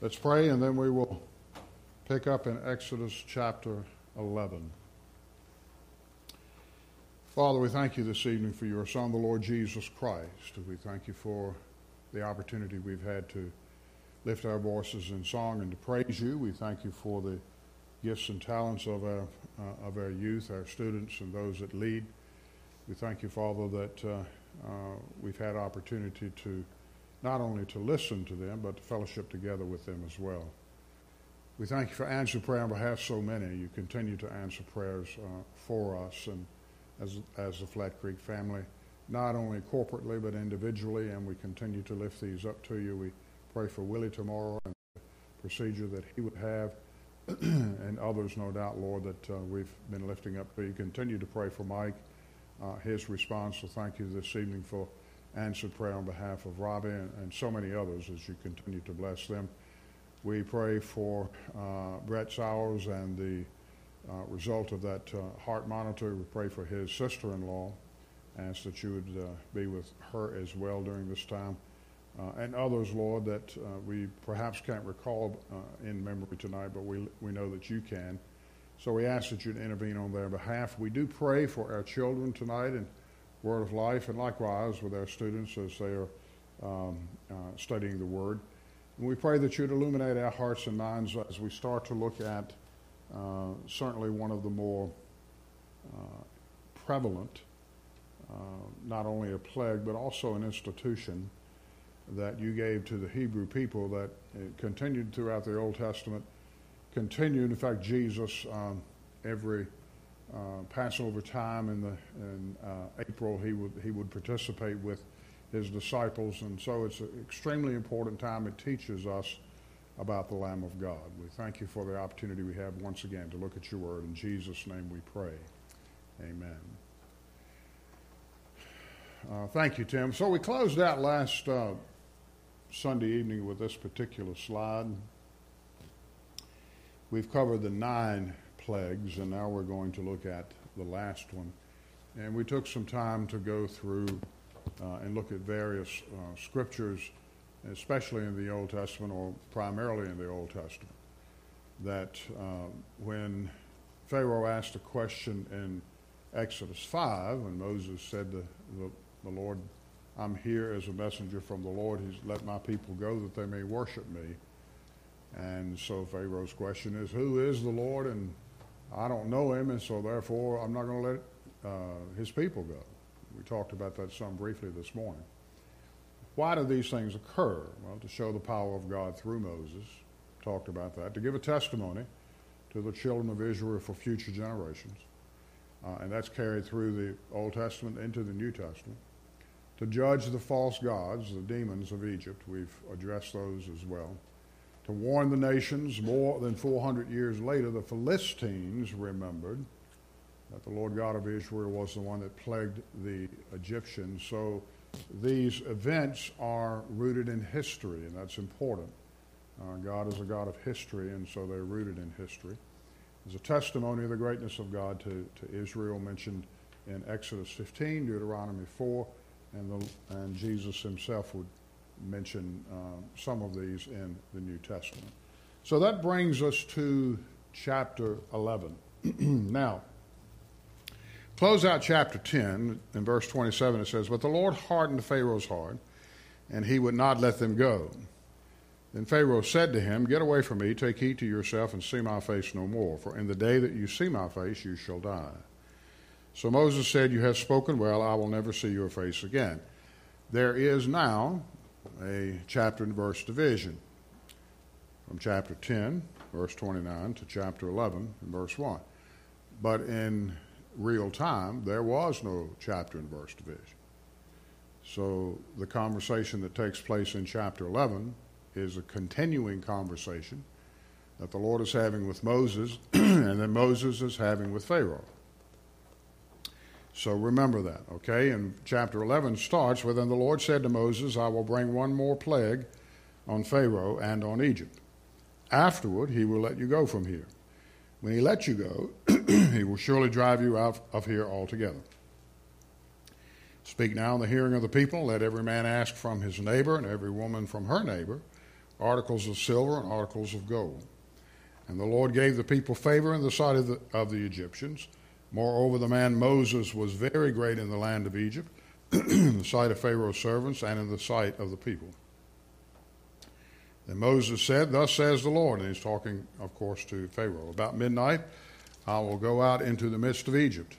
Let's pray and then we will pick up in Exodus chapter 11. Father, we thank you this evening for your Son, the Lord Jesus Christ. We thank you for the opportunity we've had to lift our voices in song and to praise you. We thank you for the gifts and talents of our, uh, of our youth, our students, and those that lead. We thank you, Father, that uh, uh, we've had opportunity to not only to listen to them, but to fellowship together with them as well. We thank you for answering prayer on behalf of so many. You continue to answer prayers uh, for us and as, as the Flat Creek family, not only corporately but individually, and we continue to lift these up to you. We pray for Willie tomorrow and the procedure that he would have, and others, no doubt, Lord, that uh, we've been lifting up to you. Continue to pray for Mike, uh, his response. So thank you this evening for answered prayer on behalf of Robbie and, and so many others as you continue to bless them. We pray for uh, Brett Sowers and the uh, result of that uh, heart monitor. We pray for his sister in law. Ask that you would uh, be with her as well during this time. Uh, and others, Lord, that uh, we perhaps can't recall in memory tonight, but we, we know that you can. So we ask that you'd intervene on their behalf. We do pray for our children tonight and Word of Life, and likewise with our students as they are um, uh, studying the Word. And we pray that you'd illuminate our hearts and minds as we start to look at uh, certainly one of the more uh, prevalent, uh, not only a plague, but also an institution that you gave to the Hebrew people that continued throughout the Old Testament, continued, in fact, Jesus um, every uh, Passover time in the in uh, April, he would he would participate with his disciples, and so it's an extremely important time. It teaches us about the Lamb of God. We thank you for the opportunity we have once again to look at your word. In Jesus' name we pray. Amen. Uh, thank you, Tim. So we closed out last uh, Sunday evening with this particular slide. We've covered the nine plagues, and now we're going to look at the last one. And we took some time to go through uh, and look at various uh, scriptures, especially in the Old Testament or primarily in the Old Testament, that uh, when Pharaoh asked a question in Exodus 5, when Moses said to the, the Lord, I'm here as a messenger from the Lord, he's let my people go that they may worship me. And so Pharaoh's question is, Who is the Lord and I don't know him, and so therefore I'm not going to let uh, his people go. We talked about that some briefly this morning. Why do these things occur? Well, to show the power of God through Moses, talked about that, to give a testimony to the children of Israel for future generations. Uh, and that's carried through the Old Testament into the New Testament. To judge the false gods, the demons of Egypt, we've addressed those as well to warn the nations more than 400 years later, the Philistines remembered that the Lord God of Israel was the one that plagued the Egyptians. So these events are rooted in history, and that's important. Uh, God is a God of history, and so they're rooted in history. There's a testimony of the greatness of God to, to Israel mentioned in Exodus 15, Deuteronomy 4, and, the, and Jesus himself would mention uh, some of these in the New Testament. So that brings us to chapter 11. now, close out chapter 10. In verse 27, it says, But the Lord hardened Pharaoh's heart, and he would not let them go. Then Pharaoh said to him, Get away from me, take heed to yourself, and see my face no more, for in the day that you see my face, you shall die. So Moses said, You have spoken well, I will never see your face again. There is now a chapter and verse division from chapter 10, verse 29, to chapter 11, and verse 1. But in real time, there was no chapter and verse division. So the conversation that takes place in chapter 11 is a continuing conversation that the Lord is having with Moses and that Moses is having with Pharaoh. So remember that, okay? And chapter 11 starts with And the Lord said to Moses, I will bring one more plague on Pharaoh and on Egypt. Afterward, he will let you go from here. When he lets you go, he will surely drive you out of here altogether. Speak now in the hearing of the people. Let every man ask from his neighbor and every woman from her neighbor articles of silver and articles of gold. And the Lord gave the people favor in the sight of the, of the Egyptians. Moreover, the man Moses was very great in the land of Egypt, in the sight of Pharaoh's servants, and in the sight of the people. Then Moses said, Thus says the Lord, and he's talking, of course, to Pharaoh. About midnight, I will go out into the midst of Egypt,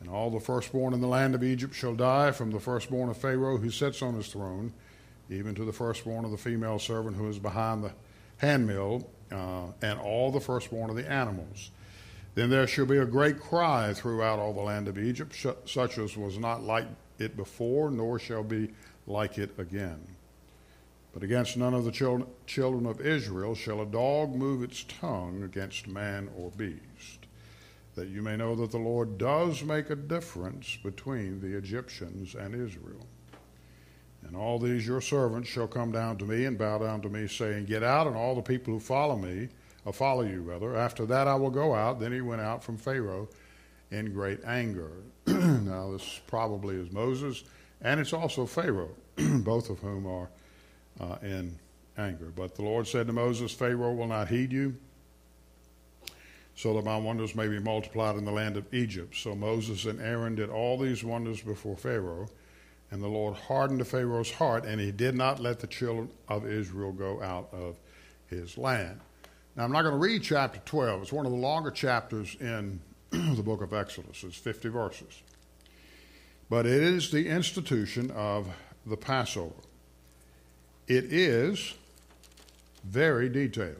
and all the firstborn in the land of Egypt shall die, from the firstborn of Pharaoh who sits on his throne, even to the firstborn of the female servant who is behind the handmill, uh, and all the firstborn of the animals. Then there shall be a great cry throughout all the land of Egypt, such as was not like it before, nor shall be like it again. But against none of the children of Israel shall a dog move its tongue against man or beast, that you may know that the Lord does make a difference between the Egyptians and Israel. And all these your servants shall come down to me and bow down to me, saying, Get out, and all the people who follow me, or follow you rather. After that I will go out. Then he went out from Pharaoh in great anger. now this probably is Moses, and it's also Pharaoh, both of whom are uh, in anger. But the Lord said to Moses, Pharaoh will not heed you, so that my wonders may be multiplied in the land of Egypt. So Moses and Aaron did all these wonders before Pharaoh. And the Lord hardened Pharaoh's heart, and he did not let the children of Israel go out of his land. Now, I'm not going to read chapter 12. It's one of the longer chapters in the book of Exodus. It's 50 verses. But it is the institution of the Passover. It is very detailed.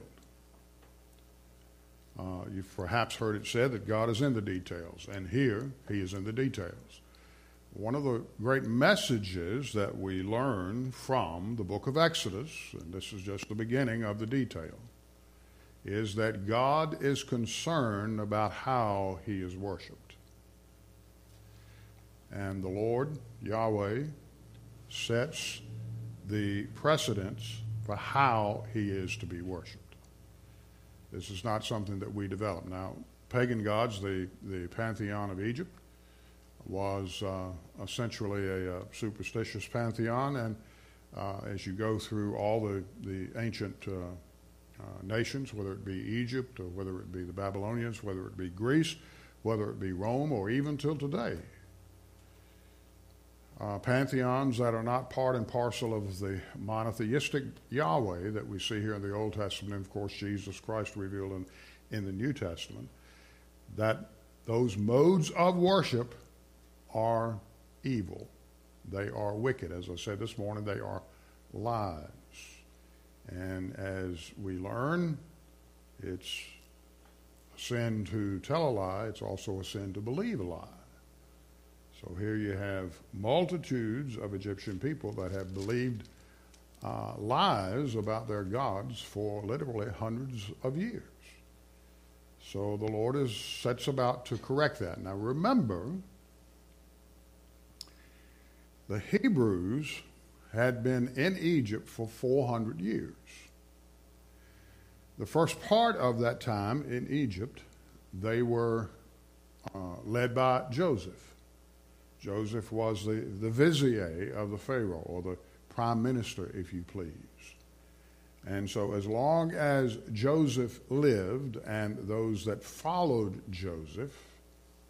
Uh, you've perhaps heard it said that God is in the details, and here he is in the details. One of the great messages that we learn from the book of Exodus, and this is just the beginning of the detail, is that God is concerned about how he is worshiped. And the Lord, Yahweh, sets the precedence for how he is to be worshiped. This is not something that we develop. Now, pagan gods, the, the pantheon of Egypt, was uh, essentially a, a, superstitious pantheon, and uh, as you go through all the, the ancient uh, uh, nations, whether it be Egypt or whether it be the Babylonians, whether it be Greece, whether it be Rome, or even till today, uh, pantheons that are not part and parcel of the monotheistic Yahweh that we see here in the Old Testament, and of course Jesus Christ revealed in, in the New Testament, that those modes of worship are evil. They are wicked. As I said this morning, they are lies. As we learn, it's a sin to tell a lie, it's also a sin to believe a lie. So here you have multitudes of Egyptian people that have believed uh, lies about their gods for literally hundreds of years. So the Lord is sets about to correct that. Now remember, the Hebrews had been in Egypt for 400 years. The first part of that time in Egypt, they were uh, led by Joseph. Joseph was the, the vizier of the Pharaoh, or the prime minister, if you please. And so, as long as Joseph lived and those that followed Joseph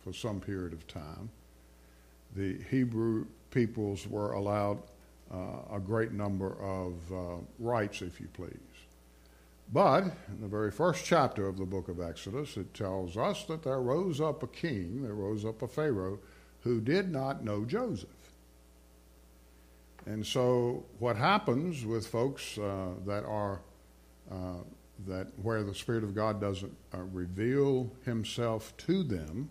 for some period of time, the Hebrew peoples were allowed uh, a great number of uh, rights, if you please. But in the very first chapter of the book of Exodus, it tells us that there rose up a king, there rose up a Pharaoh who did not know Joseph. And so, what happens with folks uh, that are uh, that where the Spirit of God doesn't uh, reveal Himself to them,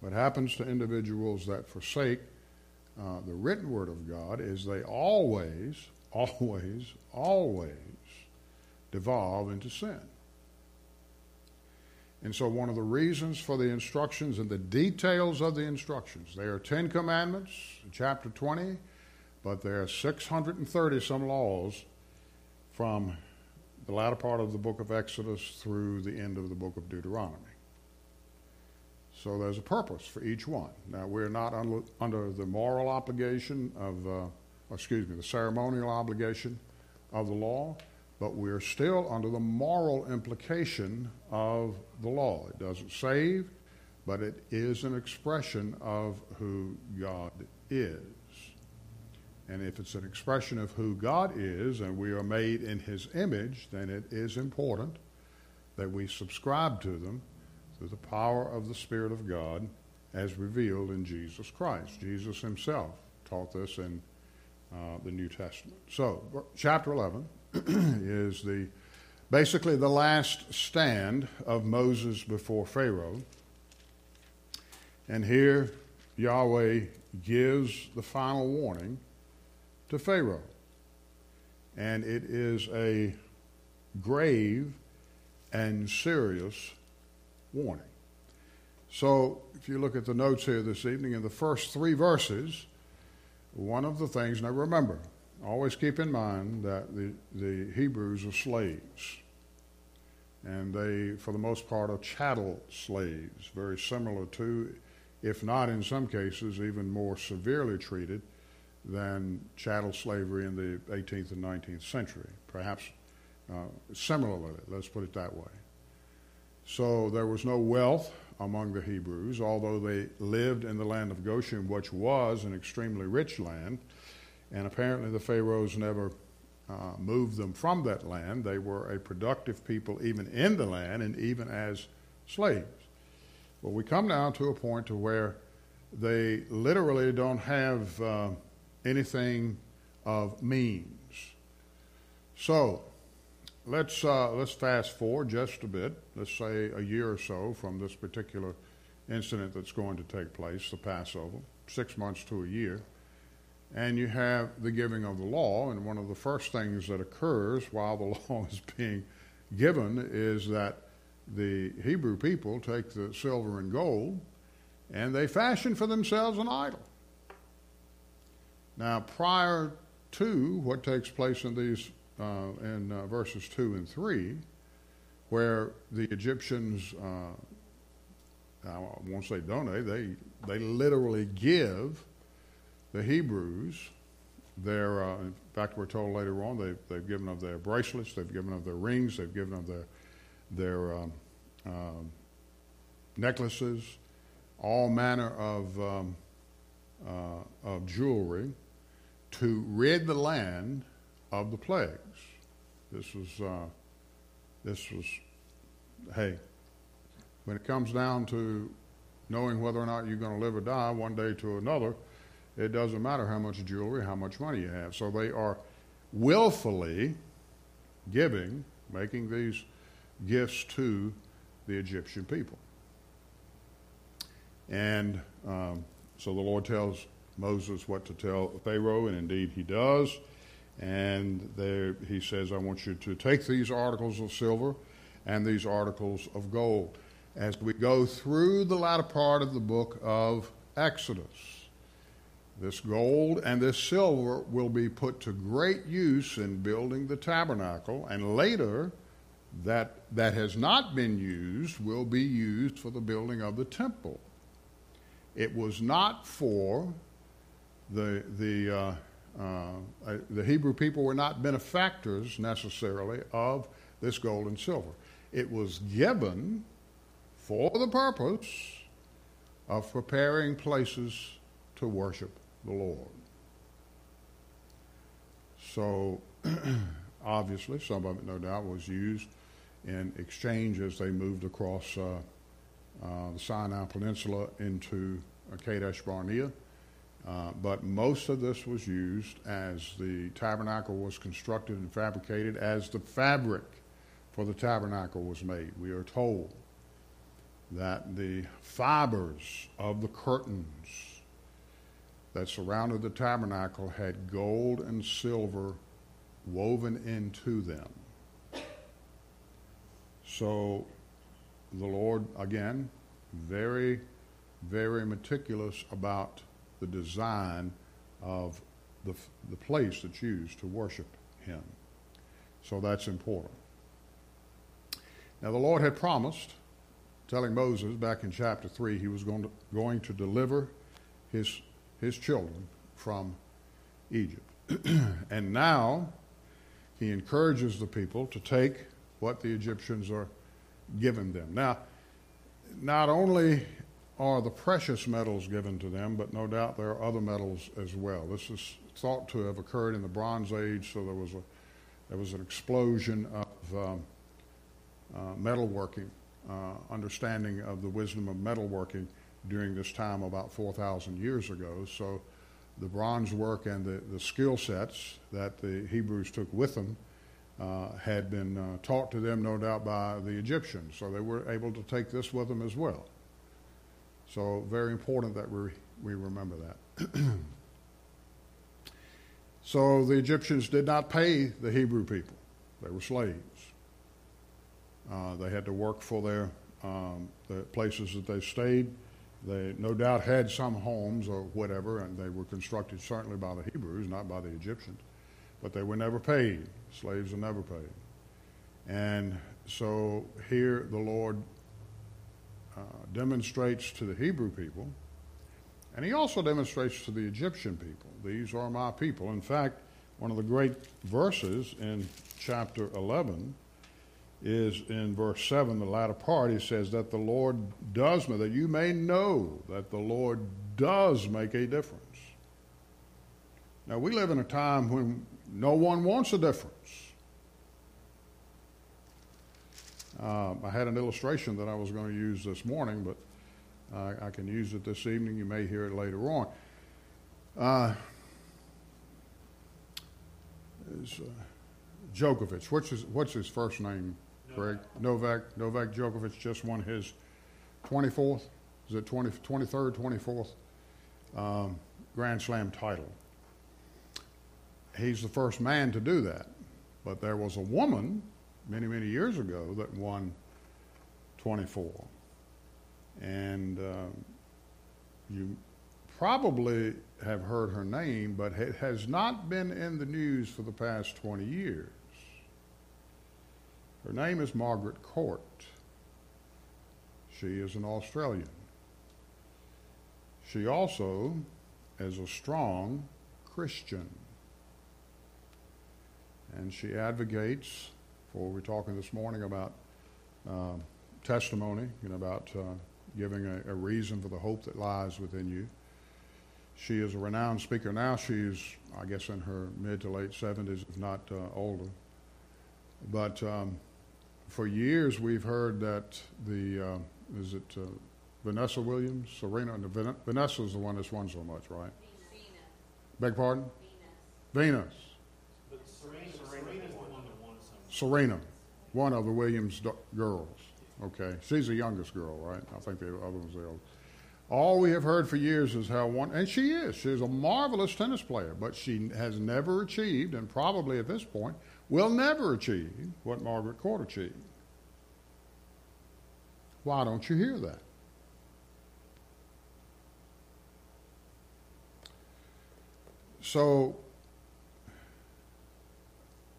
what happens to individuals that forsake uh, the written word of God is they always, always, always devolve into sin. And so, one of the reasons for the instructions and the details of the instructions, there are 10 commandments, chapter 20, but there are 630 some laws from the latter part of the book of Exodus through the end of the book of Deuteronomy. So there's a purpose for each one. Now, we're not un- under the moral obligation of, uh, excuse me, the ceremonial obligation of the law, but we're still under the moral implication of the law. It doesn't save, but it is an expression of who God is. And if it's an expression of who God is and we are made in His image, then it is important that we subscribe to them through the power of the Spirit of God as revealed in Jesus Christ. Jesus Himself taught this in uh, the New Testament. So, chapter 11 is the basically the last stand of Moses before Pharaoh. And here Yahweh gives the final warning to Pharaoh. And it is a grave and serious warning. So, if you look at the notes here this evening, in the first three verses, one of the things, now remember, always keep in mind that the, the Hebrews are slaves. And they, for the most part, are chattel slaves, very similar to, if not in some cases, even more severely treated than chattel slavery in the 18th and 19th century, perhaps uh, similarly, let's put it that way. So there was no wealth among the Hebrews, although they lived in the land of Goshen, which was an extremely rich land. And apparently, the Pharaohs never uh, moved them from that land. They were a productive people even in the land and even as slaves. But we come down to a point to where they literally don't have uh, anything of means. So let's uh, let's fast forward just a bit. Let's say a year or so from this particular incident that's going to take place, the Passover, six months to a year, and you have the giving of the law. And one of the first things that occurs while the law is being given is that the Hebrew people take the silver and gold and they fashion for themselves an idol. Now, prior to what takes place in these uh, in uh, verses two and three, where the Egyptians, uh, I won't say donate, they they literally give the Hebrews their. Uh, in fact, we're told later on they they've given of their bracelets, they've given of their rings, they've given of their their um, um necklaces, all manner of um, uh, of jewelry to rid the land of the plagues. This was, uh, this was, hey, when it comes down to knowing whether or not you're going to live or die one day to another, it doesn't matter how much jewelry, how much money you have. So they are willfully giving, making these gifts to the Egyptian people. And um, so the Lord tells Moses what to tell Pharaoh, and indeed he does. And there, he says, I want you to take these articles of silver and these articles of gold. As we go through the latter part of the book of Exodus, this gold and this silver will be put to great use in building the tabernacle, and later, that, that has not been used will be used for the building of the temple. It was not for the, the, uh, uh, the Hebrew people were not benefactors necessarily of this gold and silver. It was given for the purpose of preparing places to worship the Lord. So, obviously, some of it, no doubt, was used in exchange as they moved across uh, uh, the Sinai Peninsula into Kadesh Barnea. Uh, but most of this was used as the tabernacle was constructed and fabricated, as the fabric for the tabernacle was made. We are told that the fibers of the curtains that surrounded the tabernacle had gold and silver woven into them. So the Lord, again, very, very meticulous about the design of the, the place that's used to worship Him. So that's important. Now, the Lord had promised, telling Moses back in chapter 3, he was going to, going to deliver his, his children from Egypt. and now he encourages the people to take what the Egyptians are giving them. Now, not only are the precious metals given to them, but no doubt there are other metals as well. This is thought to have occurred in the Bronze Age, so there was a there was an explosion of um, uh, metalworking, uh, understanding of the wisdom of metalworking during this time about 4,000 years ago. So the bronze work and the, the skill sets that the Hebrews took with them uh, had been uh, taught to them, no doubt, by the Egyptians. So they were able to take this with them as well. So very important that we, we remember that. so the Egyptians did not pay the Hebrew people. They were slaves. Uh, they had to work for their um, the places that they stayed. They no doubt had some homes or whatever, and they were constructed certainly by the Hebrews, not by the Egyptians. But they were never paid. Slaves are never paid. And so here the Lord uh, demonstrates to the Hebrew people, and he also demonstrates to the Egyptian people, these are my people. In fact, one of the great verses in chapter 11 is in verse 7, the latter part. He says that the Lord does, that you may know that the Lord does make a difference. Now, we live in a time when no one wants a difference. Um, I had an illustration that I was going to use this morning, but uh, I can use it this evening. You may hear it later on. Uh, is, uh, Djokovic. What's his, what's his first name, Greg? Novak. Novak Djokovic just won his 24th, is it 20, 23rd, 24th um, Grand Slam title. He's the first man to do that. But there was a woman many, many years ago that won 24. And uh, you probably have heard her name, but it has not been in the news for the past 20 years. Her name is Margaret Court. She is an Australian. She also is a strong Christian. And she advocates for, we're talking this morning about uh, testimony and about uh, giving a, a reason for the hope that lies within you. She is a renowned speaker now. She's, I guess, in her mid to late 70s, if not uh, older. But um, for years, we've heard that the, uh, is it uh, Vanessa Williams? Serena? No, Vanessa's the one that's won so much, right? Venus. Beg pardon? Venus. Venus. But Serena, Serena's the one that won some. Serena, one of the Williams do- girls. Okay, she's the youngest girl, right? I think the other one's the oldest. All we have heard for years is how one, and she is, she's a marvelous tennis player, but she has never achieved, and probably at this point will never achieve what Margaret Court achieved. Why don't you hear that? So,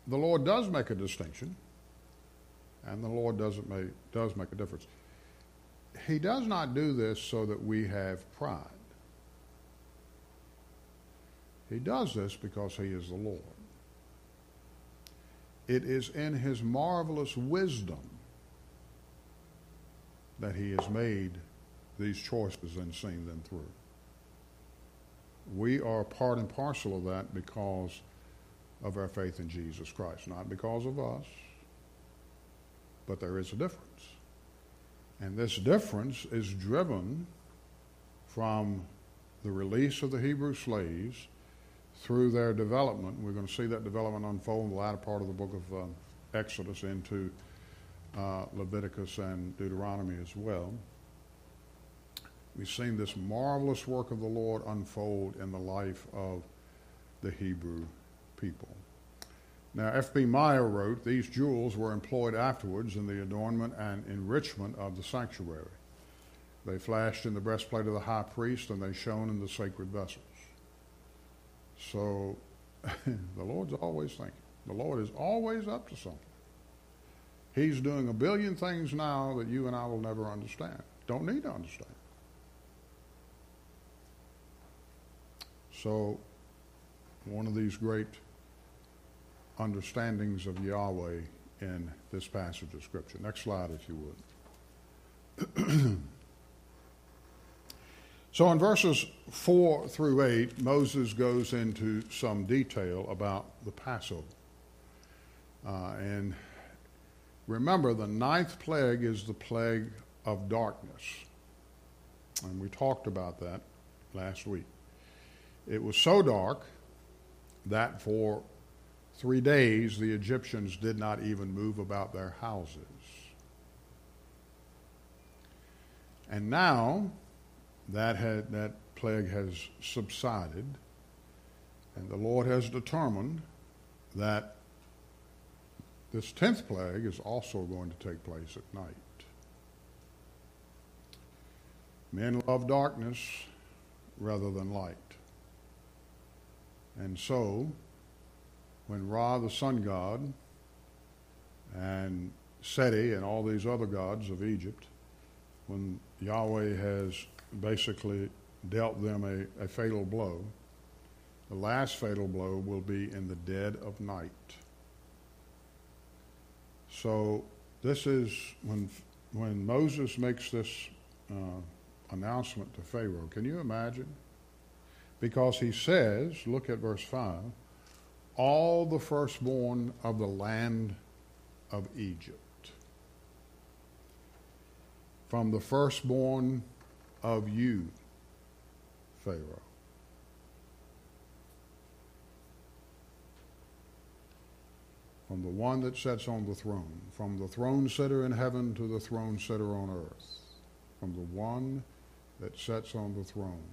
the Lord does make a distinction, and the Lord doesn't make, does make a difference. He does not do this so that we have pride. He does this because He is the Lord. It is in His marvelous wisdom that He has made these choices and seen them through. We are part and parcel of that because of our faith in Jesus Christ, not because of us, but there is a difference. And this difference is driven from the release of the Hebrew slaves through their development. We're going to see that development unfold in the latter part of the book of um, Exodus into uh, Leviticus and Deuteronomy as well. We've seen this marvelous work of the Lord unfold in the life of the Hebrew people. Now, F.B. Meyer wrote, These jewels were employed afterwards in the adornment and enrichment of the sanctuary. They flashed in the breastplate of the high priest, and they shone in the sacred vessels. So, the Lord's always thinking. The Lord is always up to something. He's doing a billion things now that you and I will never understand. Don't need to understand. So, one of these great understandings of Yahweh in this passage of Scripture. Next slide, if you would. so, in verses 4 through 8, Moses goes into some detail about the Passover. Uh, and remember, the ninth plague is the plague of darkness. And we talked about that last week. It was so dark that for three days the Egyptians did not even move about their houses. And now that, had, that plague has subsided, and the Lord has determined that this tenth plague is also going to take place at night. Men love darkness rather than light. And so, when Ra, the sun god, and Seti and all these other gods of Egypt, when Yahweh has basically dealt them a, a fatal blow, the last fatal blow will be in the dead of night. So this is when when Moses makes this uh, announcement to Pharaoh. Can you imagine? Because he says, look at verse 5 all the firstborn of the land of Egypt, from the firstborn of you, Pharaoh. From the one that sits on the throne, from the throne sitter in heaven to the throne sitter on earth, from the one that sits on the throne,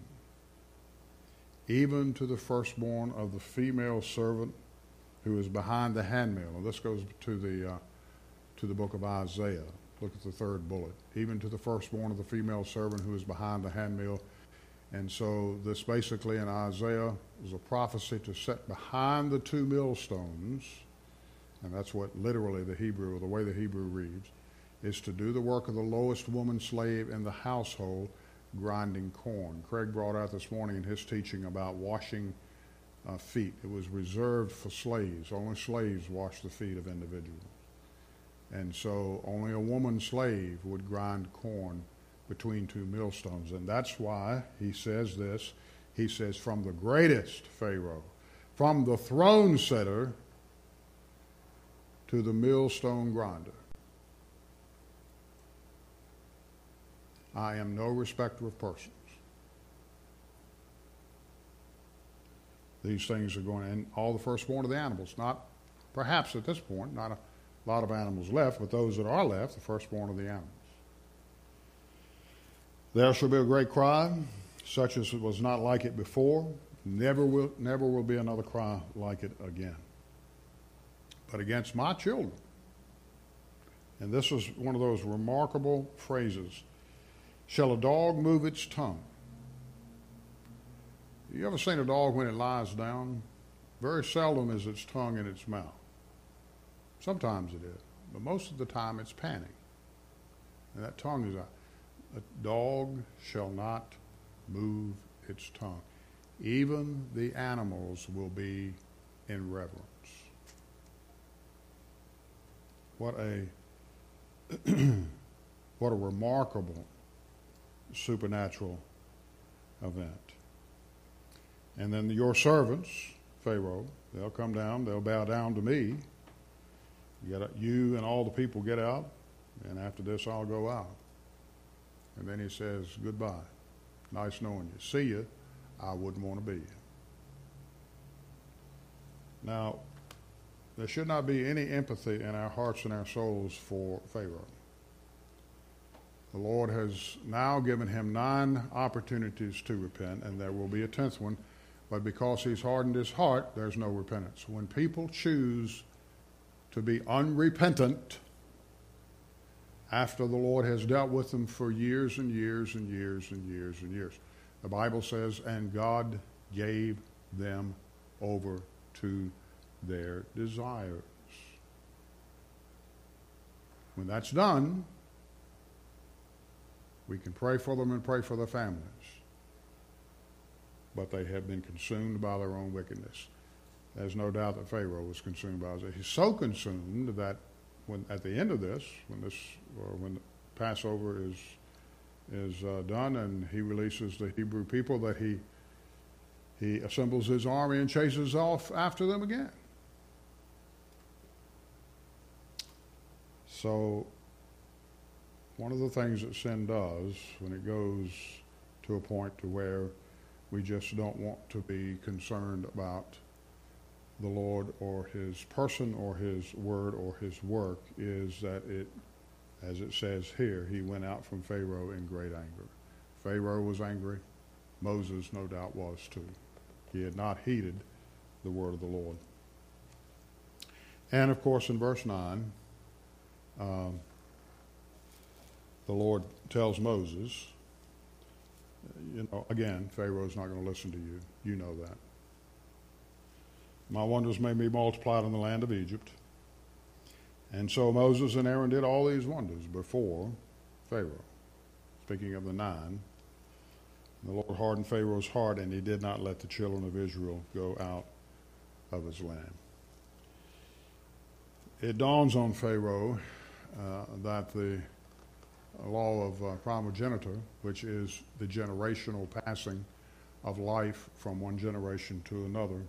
even to the firstborn of the female servant who is behind the handmill. And this goes to the, uh, to the book of Isaiah. Look at the third bullet. Even to the firstborn of the female servant who is behind the handmill. And so this basically in Isaiah is a prophecy to set behind the two millstones, and that's what literally the Hebrew, or the way the Hebrew reads, is to do the work of the lowest woman slave in the household grinding corn. Craig brought out this morning in his teaching about washing uh, feet. It was reserved for slaves. Only slaves washed the feet of individuals. And so only a woman slave would grind corn between two millstones. And that's why he says this. He says, from the greatest Pharaoh, from the throne setter to the millstone grinder. I am no respecter of persons. These things are going, and all the firstborn of the animals, not perhaps at this point, not a lot of animals left, but those that are left, the firstborn of the animals. There shall be a great cry, such as was not like it before. Never will, never will be another cry like it again. But against my children. And this is one of those remarkable phrases Shall a dog move its tongue? You ever seen a dog when it lies down? Very seldom is its tongue in its mouth. Sometimes it is, but most of the time it's panting. And that tongue is. A dog shall not move its tongue. Even the animals will be in reverence. What a what a remarkable supernatural event. And then your servants, Pharaoh, they'll come down, they'll bow down to me. You, you and all the people get out, and after this I'll go out. And then he says, Goodbye. Nice knowing you. See you. I wouldn't want to be you. Now, there should not be any empathy in our hearts and our souls for Pharaoh. The Lord has now given him nine opportunities to repent, and there will be a tenth one. But because he's hardened his heart, there's no repentance. When people choose to be unrepentant after the Lord has dealt with them for years and years and years and years and years, the Bible says, and God gave them over to their desires. When that's done, we can pray for them and pray for their families. But they have been consumed by their own wickedness. There's no doubt that Pharaoh was consumed by it. He's so consumed that when at the end of this, when this or when Passover is is uh, done and he releases the Hebrew people, that he he assembles his army and chases off after them again. So, one of the things that sin does when it goes to a point to where we just don't want to be concerned about the Lord or his person or his word or his work is that it, as it says here, he went out from Pharaoh in great anger. Pharaoh was angry. Moses, no doubt, was too. He had not heeded the word of the Lord. And of course, in verse 9, um, the Lord tells Moses, you know, again, Pharaoh's not going to listen to you. You know that. My wonders may be multiplied in the land of Egypt. And so Moses and Aaron did all these wonders before Pharaoh. Speaking of the nine, the Lord hardened Pharaoh's heart, and he did not let the children of Israel go out of his land. It dawns on Pharaoh uh, that the law of uh, primogeniture, which is the generational passing of life from one generation to another,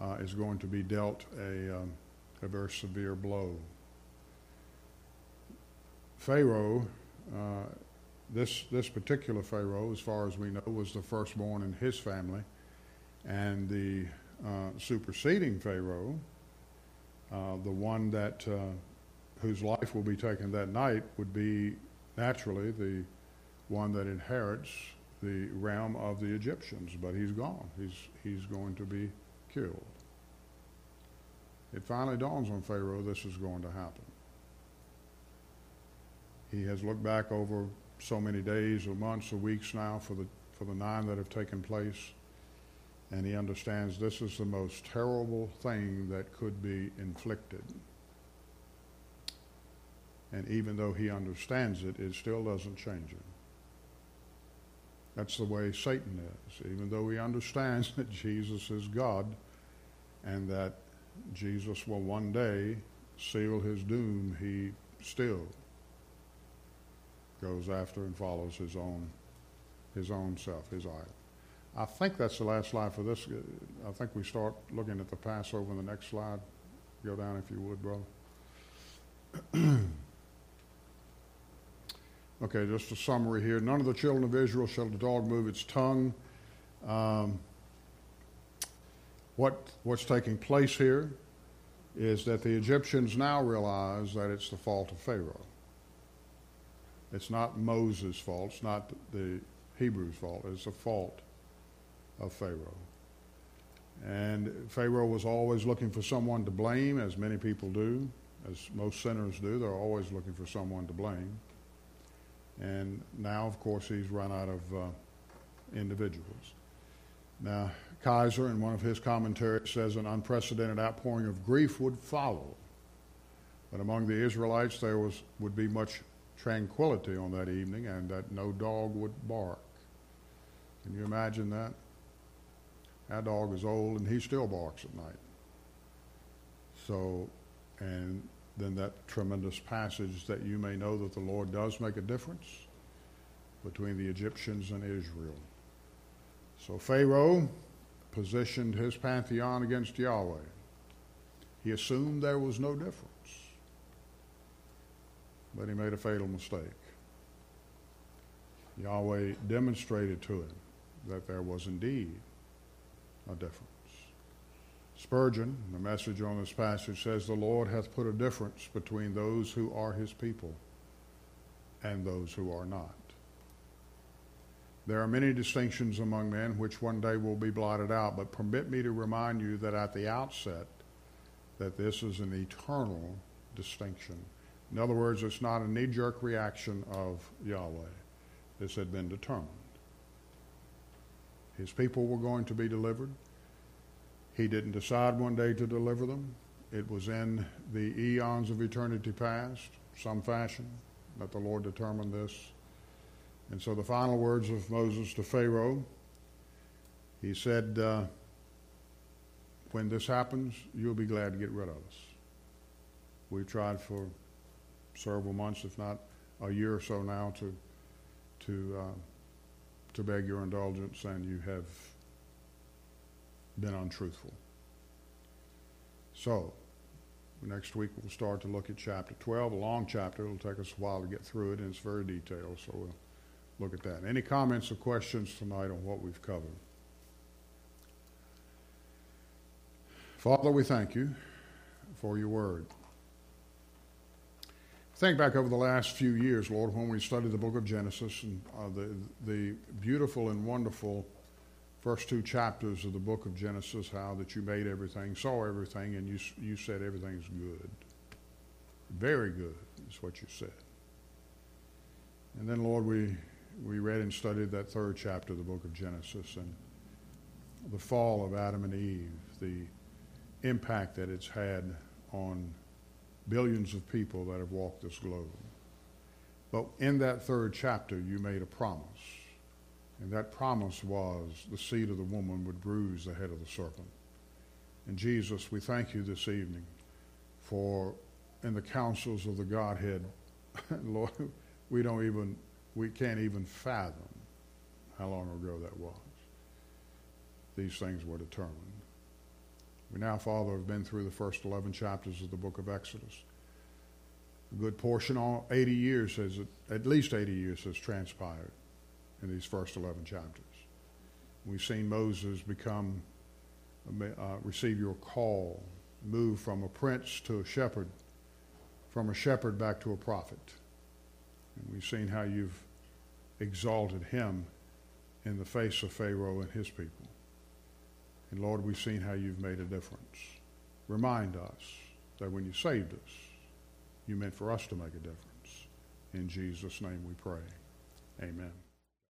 uh, is going to be dealt a, um, a very severe blow. Pharaoh, uh, this, this particular Pharaoh, as far as we know, was the firstborn in his family, and the uh, superseding Pharaoh, uh, the one that uh, whose life will be taken that night, would be naturally the one that inherits the realm of the Egyptians, but he's gone. He's, he's going to be killed. It finally dawns on Pharaoh this is going to happen. He has looked back over so many days or months or weeks now for the, for the nine that have taken place, and he understands this is the most terrible thing that could be inflicted. And even though he understands it, it still doesn't change him. That's the way Satan is. Even though he understands that Jesus is God and that Jesus will one day seal his doom, he still goes after and follows his own his own self, his idol. I think that's the last slide for this. I think we start looking at the Passover in the next slide. Go down if you would, brother. Okay, just a summary here. None of the children of Israel shall the dog move its tongue. Um, what, what's taking place here is that the Egyptians now realize that it's the fault of Pharaoh. It's not Moses' fault, it's not the Hebrews' fault, it's the fault of Pharaoh. And Pharaoh was always looking for someone to blame, as many people do, as most sinners do. They're always looking for someone to blame. And now, of course, he's run out of uh, individuals. Now, Kaiser, in one of his commentaries, says an unprecedented outpouring of grief would follow. But among the Israelites, there was, would be much tranquility on that evening, and that no dog would bark. Can you imagine that? That dog is old, and he still barks at night. So, and then that tremendous passage that you may know that the Lord does make a difference between the Egyptians and Israel. So Pharaoh positioned his pantheon against Yahweh. He assumed there was no difference, but he made a fatal mistake. Yahweh demonstrated to him that there was indeed a difference. Spurgeon, the message on this passage says, The Lord hath put a difference between those who are his people and those who are not. There are many distinctions among men which one day will be blotted out, but permit me to remind you that at the outset, that this is an eternal distinction. In other words, it's not a knee jerk reaction of Yahweh. This had been determined. His people were going to be delivered. He didn't decide one day to deliver them. It was in the eons of eternity past, some fashion, that the Lord determined this. And so the final words of Moses to Pharaoh, he said, uh, when this happens, you'll be glad to get rid of us. We've tried for several months, if not a year or so now, to to uh, to beg your indulgence, and you have been untruthful. So, next week we'll start to look at chapter 12, a long chapter. It'll take us a while to get through it, and it's very detailed, so we'll look at that. Any comments or questions tonight on what we've covered? Father, we thank you for your word. Think back over the last few years, Lord, when we studied the book of Genesis and uh, the, the beautiful and wonderful first two chapters of the book of Genesis, how that you made everything, saw everything, and you, you said everything's good. Very good is what you said. And then, Lord, we, we read and studied that third chapter of the book of Genesis and the fall of Adam and Eve, the impact that it's had on billions of people that have walked this globe. But in that third chapter, you made a promise. And that promise was the seed of the woman would bruise the head of the serpent. And Jesus, we thank you this evening for in the councils of the Godhead, Lord, we don't even, we can't even fathom how long ago that was. These things were determined. We now, Father, have been through the first 11 chapters of the book of Exodus. A good portion, all 80 years has, at least 80 years has transpired in these first 11 chapters. We've seen Moses become, uh, receive your call, move from a prince to a shepherd, from a shepherd back to a prophet. And we've seen how you've exalted him in the face of Pharaoh and his people. And Lord, we've seen how you've made a difference. Remind us that when you saved us, you meant for us to make a difference. In Jesus' name we pray. Amen.